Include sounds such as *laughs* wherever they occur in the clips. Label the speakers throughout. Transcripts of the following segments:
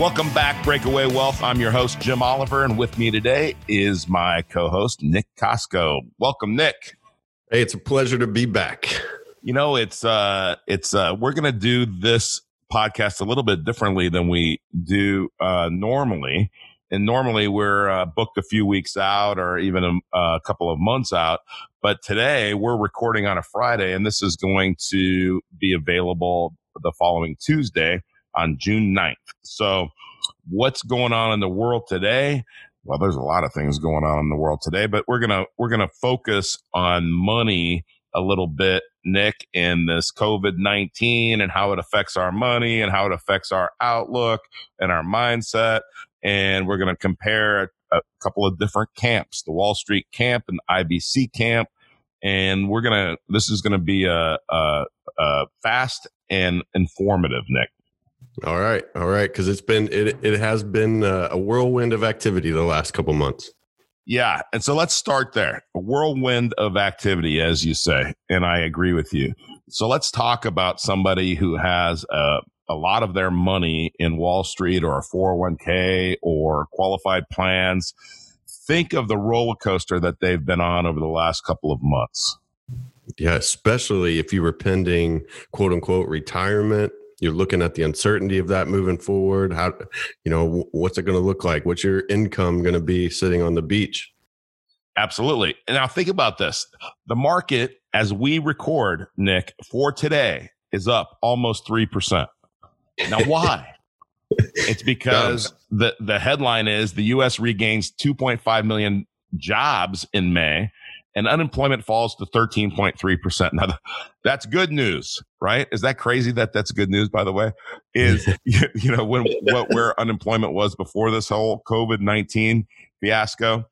Speaker 1: Welcome back, Breakaway Wealth. I'm your host, Jim Oliver, and with me today is my co host, Nick Costco. Welcome, Nick.
Speaker 2: Hey, it's a pleasure to be back.
Speaker 1: You know, it's, uh, it's, uh, we're going to do this podcast a little bit differently than we do, uh, normally. And normally we're uh, booked a few weeks out or even a, a couple of months out. But today we're recording on a Friday and this is going to be available the following Tuesday on June 9th. So what's going on in the world today? Well, there's a lot of things going on in the world today, but we're to, we're to focus on money a little bit, Nick, in this COVID 19 and how it affects our money and how it affects our outlook and our mindset. And we're going to compare a couple of different camps, the Wall Street camp and the IBC camp. And we're going to, this is going to be a, a, a fast and informative, Nick.
Speaker 2: All right, all right, because it's been it it has been uh, a whirlwind of activity the last couple months.
Speaker 1: Yeah, and so let's start there. A whirlwind of activity, as you say, and I agree with you. So let's talk about somebody who has a, a lot of their money in Wall Street or a 401k or qualified plans. Think of the roller coaster that they've been on over the last couple of months.
Speaker 2: Yeah, especially if you were pending quote unquote retirement you're looking at the uncertainty of that moving forward how you know what's it going to look like? What's your income going to be sitting on the beach?
Speaker 1: Absolutely. And now think about this. The market as we record nick for today is up almost 3% now *laughs* why? It's because the the headline is the us regains 2.5 million jobs in may and unemployment falls to 13.3%. Now, *laughs* that's good news, right? Is that crazy that that's good news, by the way? Is, *laughs* you know, when, what, where unemployment was before this whole COVID 19 fiasco?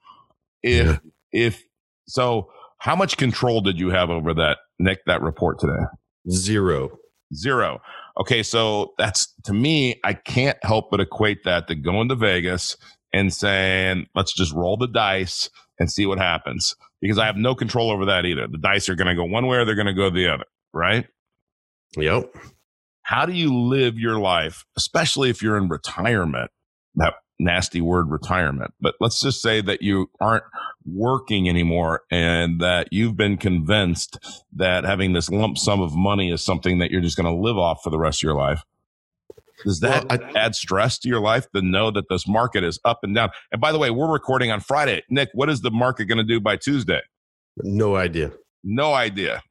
Speaker 1: If, yeah. if, so how much control did you have over that, Nick, that report today?
Speaker 2: Zero.
Speaker 1: Zero. Okay. So that's to me, I can't help but equate that to going to Vegas and saying, let's just roll the dice and see what happens because I have no control over that either. The dice are going to go one way or they're going to go the other, right?
Speaker 2: Yep.
Speaker 1: How do you live your life, especially if you're in retirement? That nasty word retirement, but let's just say that you aren't working anymore and that you've been convinced that having this lump sum of money is something that you're just going to live off for the rest of your life. Does that well, add stress to your life to know that this market is up and down? And by the way, we're recording on Friday. Nick, what is the market going to do by Tuesday?
Speaker 2: No idea.
Speaker 1: No idea.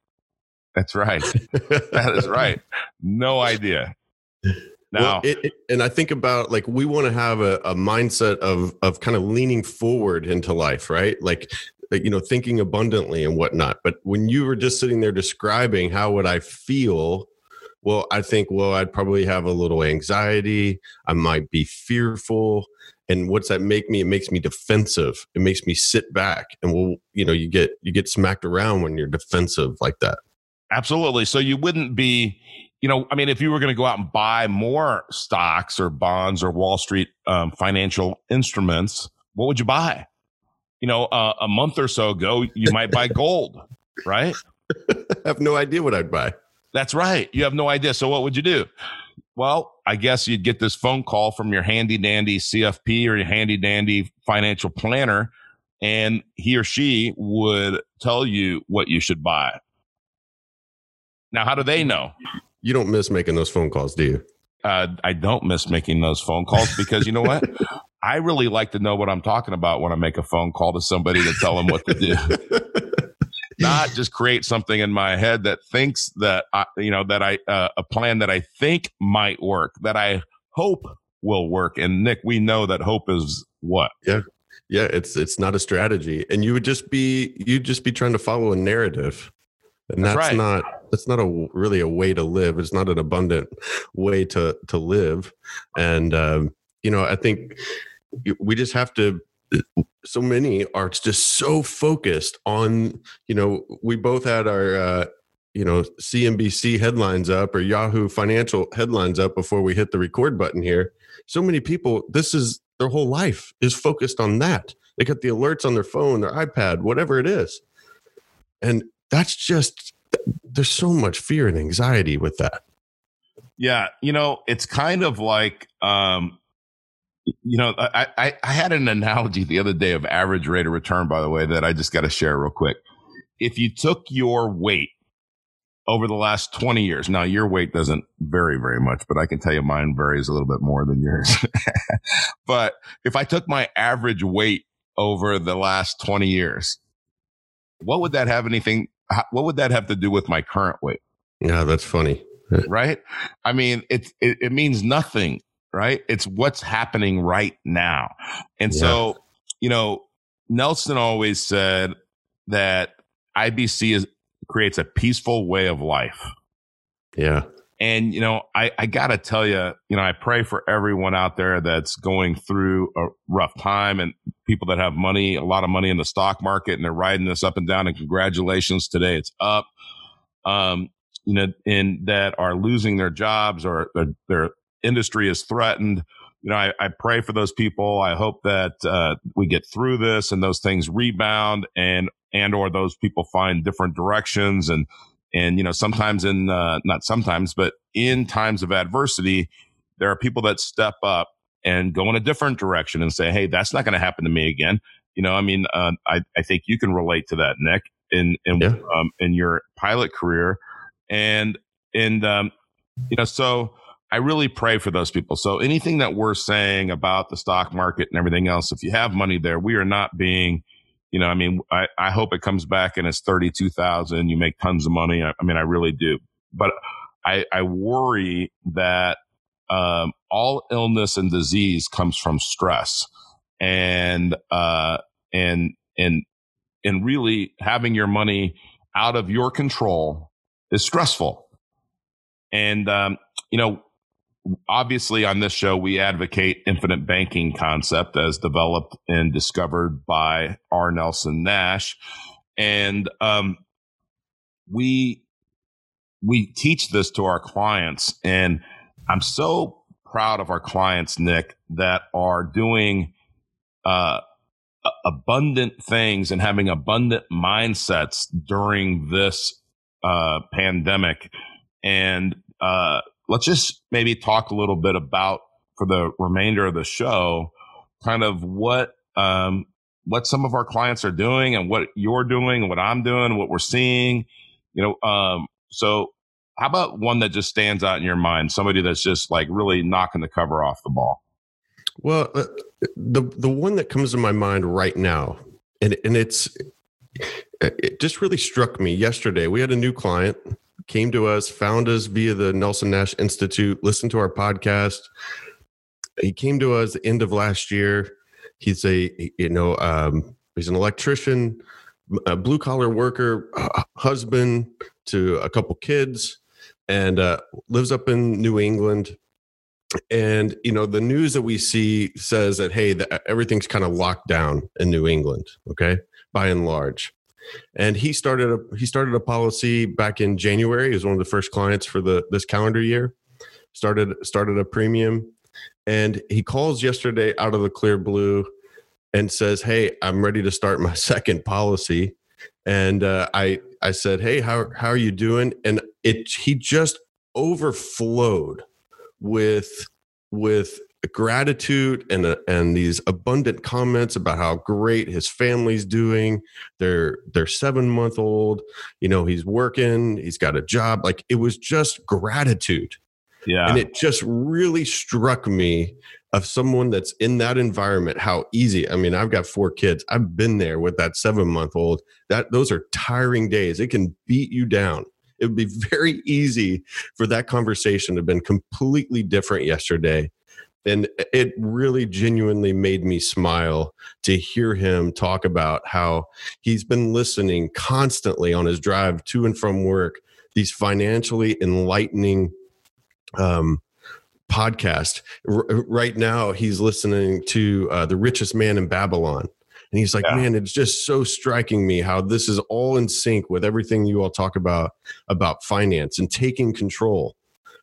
Speaker 1: That's right. *laughs* that is right. No idea. Now,
Speaker 2: well, it, it, and I think about like we want to have a, a mindset of of kind of leaning forward into life, right? Like you know, thinking abundantly and whatnot. But when you were just sitting there describing how would I feel well, I think, well, I'd probably have a little anxiety. I might be fearful. And what's that make me? It makes me defensive. It makes me sit back. And well, you know, you get you get smacked around when you're defensive like that.
Speaker 1: Absolutely. So you wouldn't be, you know, I mean, if you were going to go out and buy more stocks or bonds or Wall Street um, financial instruments, what would you buy? You know, uh, a month or so ago, you might buy gold, right? *laughs*
Speaker 2: I have no idea what I'd buy.
Speaker 1: That's right. You have no idea. So what would you do? Well, I guess you'd get this phone call from your handy dandy CFP or your handy dandy financial planner, and he or she would tell you what you should buy. Now, how do they know?
Speaker 2: You don't miss making those phone calls, do you?
Speaker 1: Uh, I don't miss making those phone calls because you know what? *laughs* I really like to know what I'm talking about when I make a phone call to somebody to tell them what to do. *laughs* not just create something in my head that thinks that I, you know that I uh, a plan that I think might work that I hope will work. And Nick, we know that hope is what?
Speaker 2: Yeah, yeah. It's it's not a strategy, and you would just be you'd just be trying to follow a narrative, and that's, that's right. not that's not a really a way to live. It's not an abundant way to to live, and um, you know I think we just have to so many are just so focused on you know we both had our uh, you know CNBC headlines up or Yahoo Financial headlines up before we hit the record button here. So many people, this is their whole life is focused on that. They got the alerts on their phone, their iPad, whatever it is, and that's just there's so much fear and anxiety with that.
Speaker 1: Yeah, you know, it's kind of like um, you know, I, I, I had an analogy the other day of average rate of return, by the way, that I just got to share real quick. If you took your weight over the last 20 years, now your weight doesn't vary very much, but I can tell you mine varies a little bit more than yours. *laughs* but if I took my average weight over the last 20 years, what would that have anything, what would that have to do with my current weight?
Speaker 2: Yeah, that's funny.
Speaker 1: right? I mean, it, it, it means nothing right? It's what's happening right now. And yeah. so, you know, Nelson always said that IBC is creates a peaceful way of life.
Speaker 2: Yeah.
Speaker 1: And, you know, I, I got to tell you, you know, I pray for everyone out there that's going through a rough time and people that have money, a lot of money in the stock market and they're riding this up and down. And congratulations, today it's up. Um, you know, and that are losing their jobs or they're, they're industry is threatened. You know, I, I pray for those people. I hope that uh, we get through this and those things rebound and and or those people find different directions and and you know sometimes in uh, not sometimes but in times of adversity there are people that step up and go in a different direction and say hey that's not going to happen to me again you know i mean uh, I, I think you can relate to that nick in in yeah. um, in your pilot career and and um, you know so I really pray for those people. So anything that we're saying about the stock market and everything else, if you have money there, we are not being, you know, I mean, I, I hope it comes back and it's 32,000. You make tons of money. I, I, mean, I really do, but I, I worry that, um, all illness and disease comes from stress and, uh, and, and, and really having your money out of your control is stressful. And, um, you know, obviously on this show we advocate infinite banking concept as developed and discovered by r. Nelson nash. And um, we we teach this to our clients. And i'm so proud of our clients nick that are doing uh, abundant things and having abundant mindsets during this uh, pandemic. And uh, let's just maybe talk a little bit about for the remainder of the show, kind of what um, what some of our clients are doing and what you're doing and what I'm doing, what we're seeing. You know, um, so how about one that just stands out in your mind? Somebody that's just like really knocking the cover off the ball.
Speaker 2: Well, uh, the the one that comes to my mind right now, and and it's it just really struck me yesterday. We had a new client came to us, found us via the Nelson Nash Institute, listened to our podcast. He came to us end of last year. He's a, you know, um, he's an electrician, a blue collar worker, husband to a couple kids, and uh, lives up in New England. And you know, the news that we see says that hey, the, everything's kind of locked down in New England. Okay, by and large and he started a he started a policy back in January. He was one of the first clients for the this calendar year. Started started a premium, and he calls yesterday out of the clear blue, and says, "Hey, I'm ready to start my *laughs* second policy." And uh, I I said, "Hey, how how are you doing?" And it he just overflowed with with gratitude and uh, and these abundant comments about how great his family's doing. They're they're seven month old. You know, he's working. He's got a job. Like it was just gratitude.
Speaker 1: Yeah,
Speaker 2: and it just really struck me of someone that's in that environment how easy i mean i've got four kids i've been there with that seven month old that those are tiring days it can beat you down it would be *laughs* very easy for that conversation to have been completely different yesterday and it really genuinely made me smile to hear him talk about how he's been listening constantly on his drive to and from work these financially enlightening um, podcast R- right now he's listening to uh, the richest man in babylon And he's like, yeah. man, it's just so striking me how this is all in sync with everything you all talk about about finance and taking control,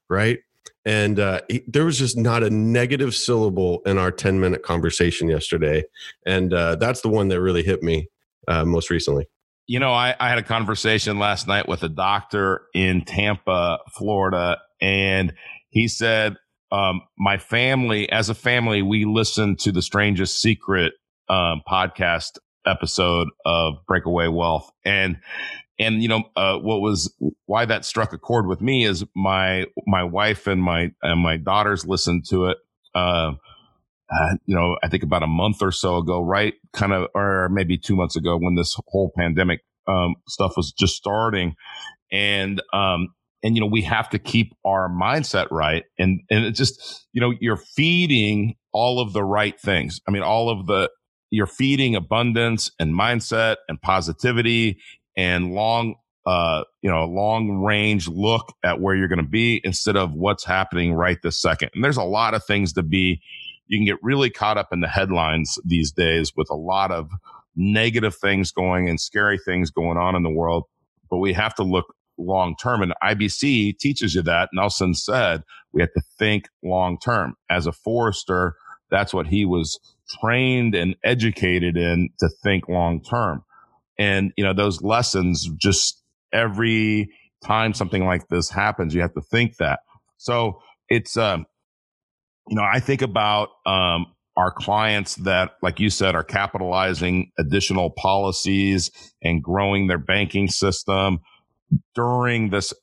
Speaker 2: right? And uh, he, there was just not a negative syllable in our 10 minute conversation yesterday. And uh, that's the one that really hit me uh, most recently.
Speaker 1: You know, I, I had a conversation last night with a doctor in Tampa, Florida, and he said, um, my family, as a family, we listened to the strangest secret um, podcast episode of Breakaway Wealth, and and you know uh, what was why that struck a chord with me is my my wife and my and my daughters listened to it. Uh, uh, you know, I think about a month or so ago, right? Kind of, or maybe two months ago when this whole pandemic um, stuff was just starting, and um, and you know we have to keep our mindset right, and and it just you know you're feeding all of the right things. I mean, all of the you're feeding abundance and mindset and positivity and long uh, you know, long range look at where you're going to be instead of what's happening right this second. And there's a lot of things to be, you can get really caught up in the headlines these days with a lot of negative things going and scary things going on in the world. But we have to look long term. And IBC teaches you that. Nelson said we have to think long term. As a forester, that's what he was trained and educated in to think long term. And, you know, those lessons just every time something like this happens, you have to think that. So it's, um, you know, I think about, um, our clients that, like you said, are capitalizing additional policies and growing their banking system during this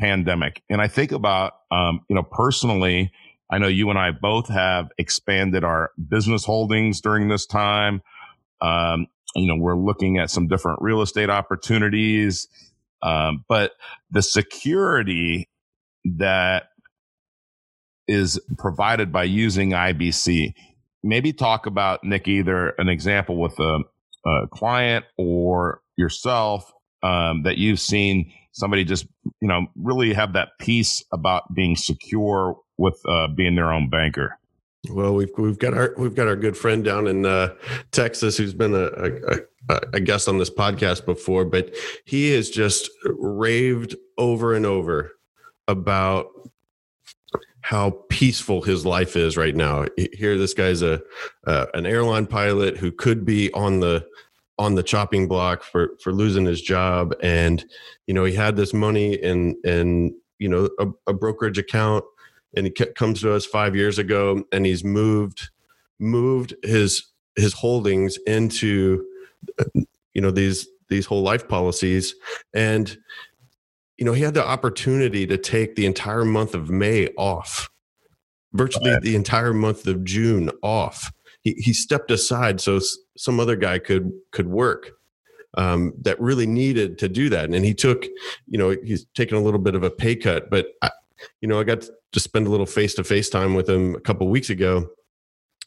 Speaker 1: pandemic. And I think about, um, you know, personally, I know you and I both have expanded our business holdings during this time. Um, you know, we're looking at some different real estate opportunities. Um, but the security that is provided by using IBC, maybe talk about Nick, either an example with a, a client or yourself um, that you've seen somebody just, you know, really have that peace about being secure with uh, being their own banker.
Speaker 2: Well, we've we've got our we've got our good friend down in uh, Texas who's been a, a, a, guest on this podcast before, but he has just raved over and over about how peaceful his life is right now. Here, this guy's a uh, an airline pilot who could be on the on the chopping block for for losing his job, and you know he had this money in in you know a, a brokerage account and he comes to us five years ago and he's moved moved his his holdings into you know these these whole life policies. And you know he had the opportunity to take the entire month of may off virtually the entire month of june off. He, he stepped aside so some other guy could could work um, that really needed to do that. And he took you know he's taken a little bit of a pay cut but I, you know i got to spend a little face to face time with him a couple weeks ago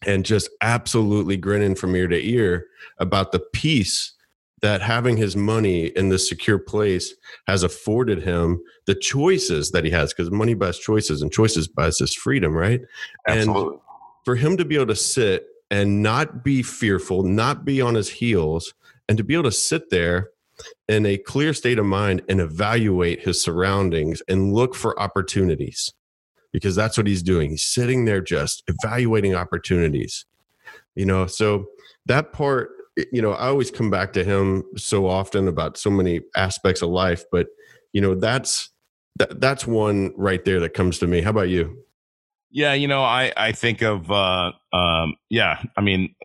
Speaker 2: and just absolutely grinning from ear to ear about the peace that having his money in this secure place has afforded him the choices that he has because money buys choices and choices buys his freedom right
Speaker 1: Absolutely.
Speaker 2: and for him to be able to sit and not be fearful not be on his heels and to be able to sit there in a clear state of mind and evaluate his surroundings and look for opportunities because that's what he's doing. He's sitting there just evaluating opportunities. You know, so that part, you know, I always come back to him so often about so many aspects of life, but you know, that's that that's one right there that comes to me. How about you?
Speaker 1: Yeah, you know, I I think of uh um yeah, I mean,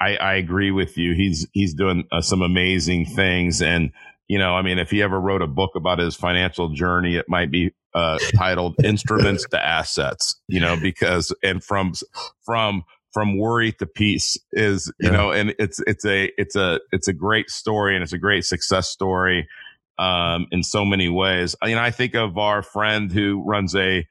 Speaker 1: I I agree with you. He's he's doing uh, some amazing things and you know, I mean, if he ever wrote a book about his financial journey, it might be uh, titled "Instruments to Assets." You know, because and from from from worry to peace is you yeah. know, and it's it's a it's a it's a great story and it's a great success story um, in so many ways. I mean, I think of our friend who runs a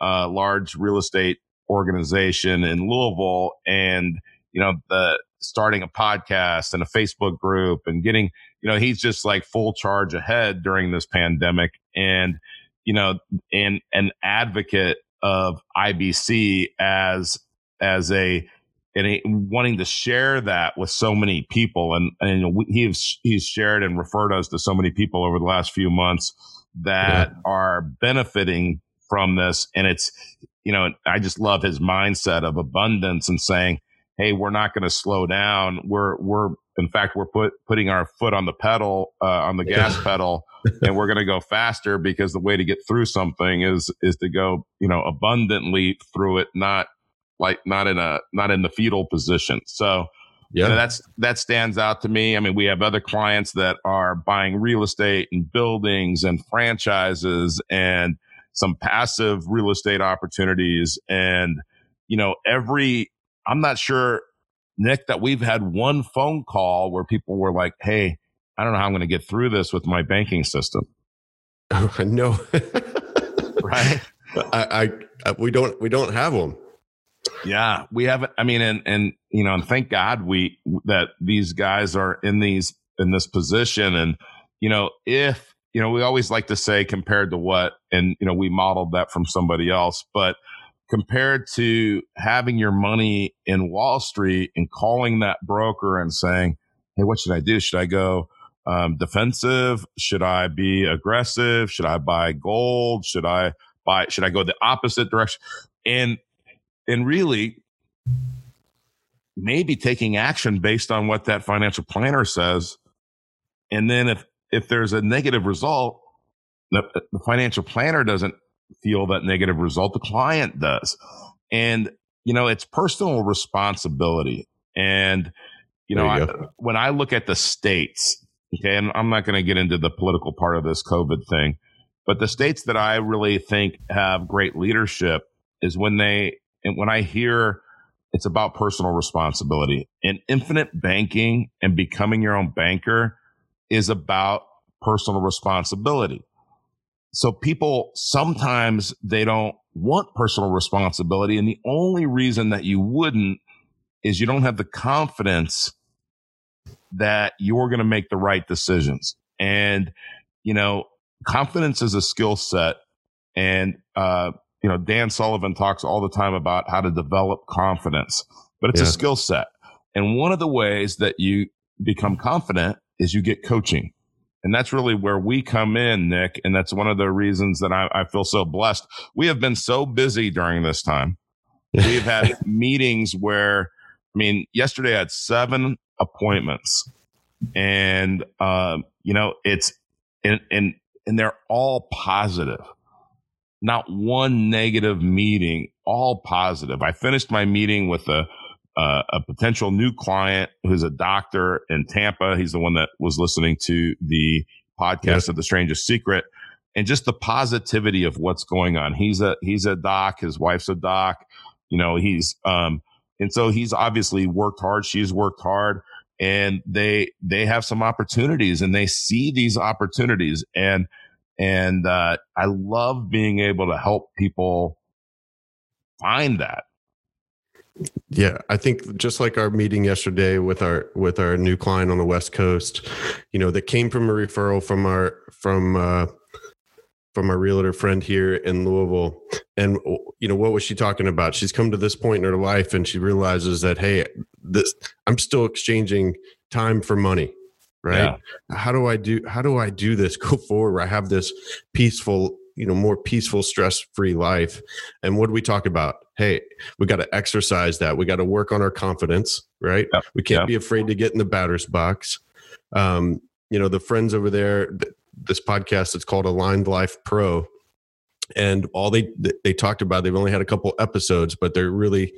Speaker 1: uh, large real estate organization in Louisville, and you know the starting a podcast and a Facebook group and getting, you know, he's just like full charge ahead during this pandemic and, you know, and an advocate of IBC as, as a, and wanting to share that with so many people. And, and he's, he's shared and referred us to so many people over the last few months that yeah. are benefiting from this. And it's, you know, I just love his mindset of abundance and saying, Hey, we're not going to slow down. We're, we're, in fact, we're put, putting our foot on the pedal, uh, on the gas pedal, *laughs* and we're going to go faster because the way to get through something is, is to go, you know, abundantly through it, not like not in a not in the fetal position. So yeah, you know, that's that stands out to me. I mean, we have other clients that are buying real estate and buildings and franchises and some passive real estate opportunities. And you know, every I'm not sure, Nick, that we've had one phone call where people were like, "Hey, I don't know how I'm going to get through this with my banking system." *laughs*
Speaker 2: No,
Speaker 1: right? *laughs*
Speaker 2: I, I, uh, we don't we don't have them.
Speaker 1: Yeah, we haven't. I mean, and and you know, and thank God we that these guys are in these in this position. And you know, if you know, we always like to say compared to what, and you know, we modeled that from somebody else, but compared to having your money in Wall Street and calling that broker and saying, "Hey, what should I do? Should I go?" Um, defensive? Should I be aggressive? Should I buy gold? Should I buy? Should I go the opposite direction? And and really maybe taking action based on what that financial planner says. And then if, if there's a negative result, the, the financial planner doesn't feel that negative result. The client does. And, you know, it's personal responsibility. And, you know, you I, when I look at the states, okay, and I'm not going to get into the political part of this COVID thing, but the states that I really think have great leadership is when they and when I hear it's about personal responsibility and infinite banking and becoming your own banker is about personal responsibility. So people sometimes they don't want personal responsibility. And the only reason that you wouldn't is you don't have the confidence that you're going to make the right decisions. And, you know, confidence is a skill set. And, uh, you know, Dan Sullivan talks all the time about how to develop confidence, but it's yeah. a skill set. And one of the ways that you become confident is you get coaching. And that's really where we come in, Nick. And that's one of the reasons that I, I feel so blessed. We have been so busy during this time. We've had *laughs* meetings where, I mean, yesterday I had seven appointments and, uh, you know, it's, and, and, and they're all positive not one negative meeting, all positive. I finished my meeting with a, uh, a potential new client who's a doctor in Tampa. He's the one that was listening to the podcast yes. of the strangest secret and just the positivity of what's going on. He's a, he's a doc. His wife's a doc, you know, he's, um, and so he's obviously worked hard. She's worked hard and they, they have some opportunities and they see these opportunities and, and uh, I love being able to help people find that.
Speaker 2: Yeah, I think just like our meeting yesterday with our with our new client on the West Coast, you know, that came from a referral from our from uh, from our realtor friend here in Louisville. And you know, what was she talking about? She's come to this point in her life and she realizes that hey, this I'm still exchanging time for money right yeah. how do i do how do i do this *laughs* go forward i have this peaceful you know more peaceful stress free life. And what do we talk about? Hey we got to exercise that. We got to work on our confidence right? We can't be afraid to get in the batter's box. Um you know the friends over there this podcast it's called aligned life pro. And all they they talked about they've only had a couple episodes but they're really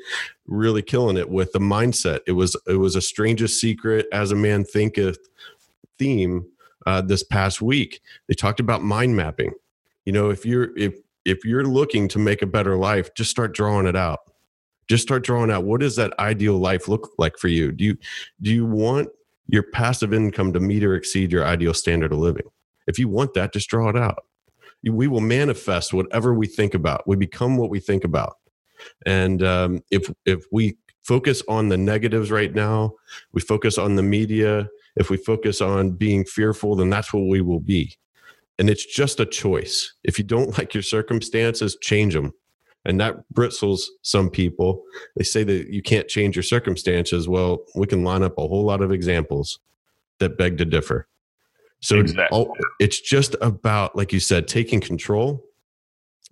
Speaker 2: really killing it with the mindset. It was it was a strangest secret as a man thinketh theme uh, this past week. They talked about mind mapping you know if you're if if you're looking to make a better life just start drawing it out just start drawing out what does that ideal life look like for you do you do you want your passive income to meet or exceed your ideal standard of living if you want that just draw it out we will manifest whatever we think about. We become what we think about. And um, if if we focus on the negatives right now, we focus on the media. If we focus on being fearful, then that's what we will be. And it's just a choice. If you don't *laughs* like your circumstances, change them. and that bristles some people. They say that you can't change your circumstances. Well, we can line up a whole lot of examples that beg to differ. So exactly. it's just about, like you said, taking control.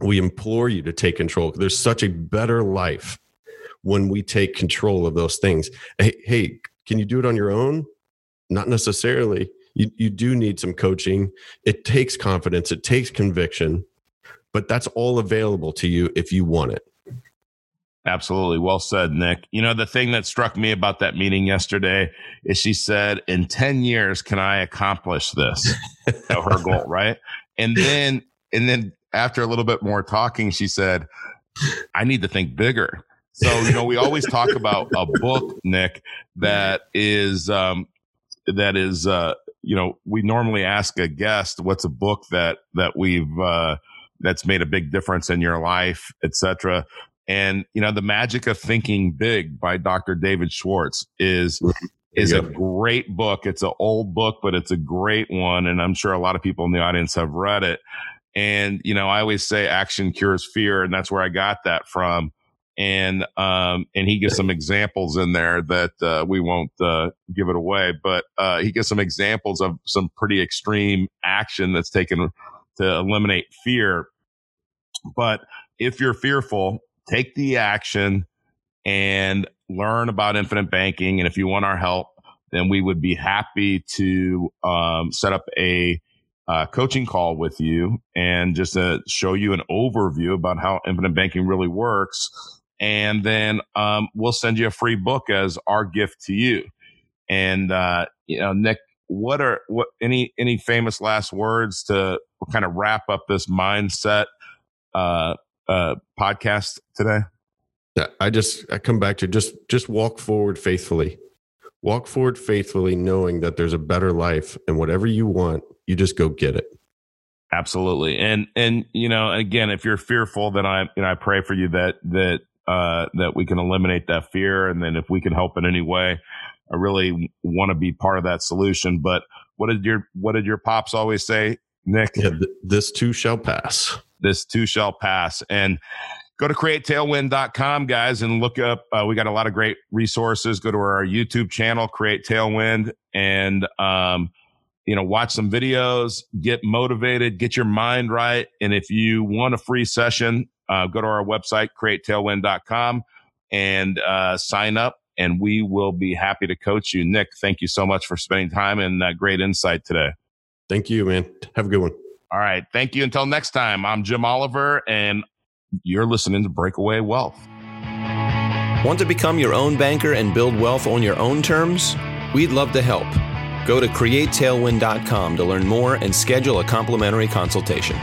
Speaker 2: We implore you to take control. There's such a better life when we take control of those things. Hey, hey, can you do it on your own? Not necessarily. You, you do need some coaching. It takes confidence, it takes conviction, but that's all available to you if you want it.
Speaker 1: Absolutely. Well said, Nick. You know, the thing that struck me about that meeting yesterday is she said, in 10 years, can I accomplish this? her *laughs* goal, right? And then, and then after a little bit more talking, she said, I need to think bigger. So, you know, we always talk about a book, Nick, that is, um, that is, uh, you know, we normally ask a guest, what's a book that, that we've, uh, that's made a big difference in your life, etc. And, you know, the magic of thinking big by Dr. David Schwartz is, is a great book. It's an old book, but it's a great one. And I'm sure a lot of people in the audience have read it. And, you know, I always say action cures fear. And that's where I got that from. And, um, and he gives some examples in there that, uh, we won't, uh, give it away, but, uh, he gives some examples of some pretty extreme action that's taken to eliminate fear. But if you're fearful, take the action and learn about infinite banking. And if you want our help, then we would be happy to um, set up a uh, coaching call with you and just uh, show you an overview about how infinite banking really works. And then um, we'll send you a free book as our gift to you. And uh, you know, Nick, what are what any any famous last words to kind of wrap up this mindset uh, uh, podcast today?
Speaker 2: I just I come back to just just walk forward faithfully. Walk forward faithfully knowing that there's a better life and whatever you want, you just go get it.
Speaker 1: Absolutely. And and you know, again, if you're fearful, then I you know I pray for you that that uh that we can eliminate that fear and then if we can help in any way, I really want to be part of that solution. But what did your what did your pops always say, Nick? Yeah, th-
Speaker 2: this too shall pass.
Speaker 1: This too shall pass. And go to createtailwind.com guys and look up uh, we got a lot of great resources go to our youtube channel create tailwind and um, you know watch some videos get motivated get your mind right and if you want a free session uh, go to our website createtailwind.com and uh, sign up and we will be happy to coach you nick thank you so much for spending time and uh, great insight today
Speaker 2: thank you man have a good one
Speaker 1: all right thank you until next time i'm jim oliver and you're listening to Breakaway Wealth.
Speaker 3: Want to become your own banker and build wealth on your own terms? We'd love to help. Go to createtailwind.com to learn more and schedule a complimentary consultation.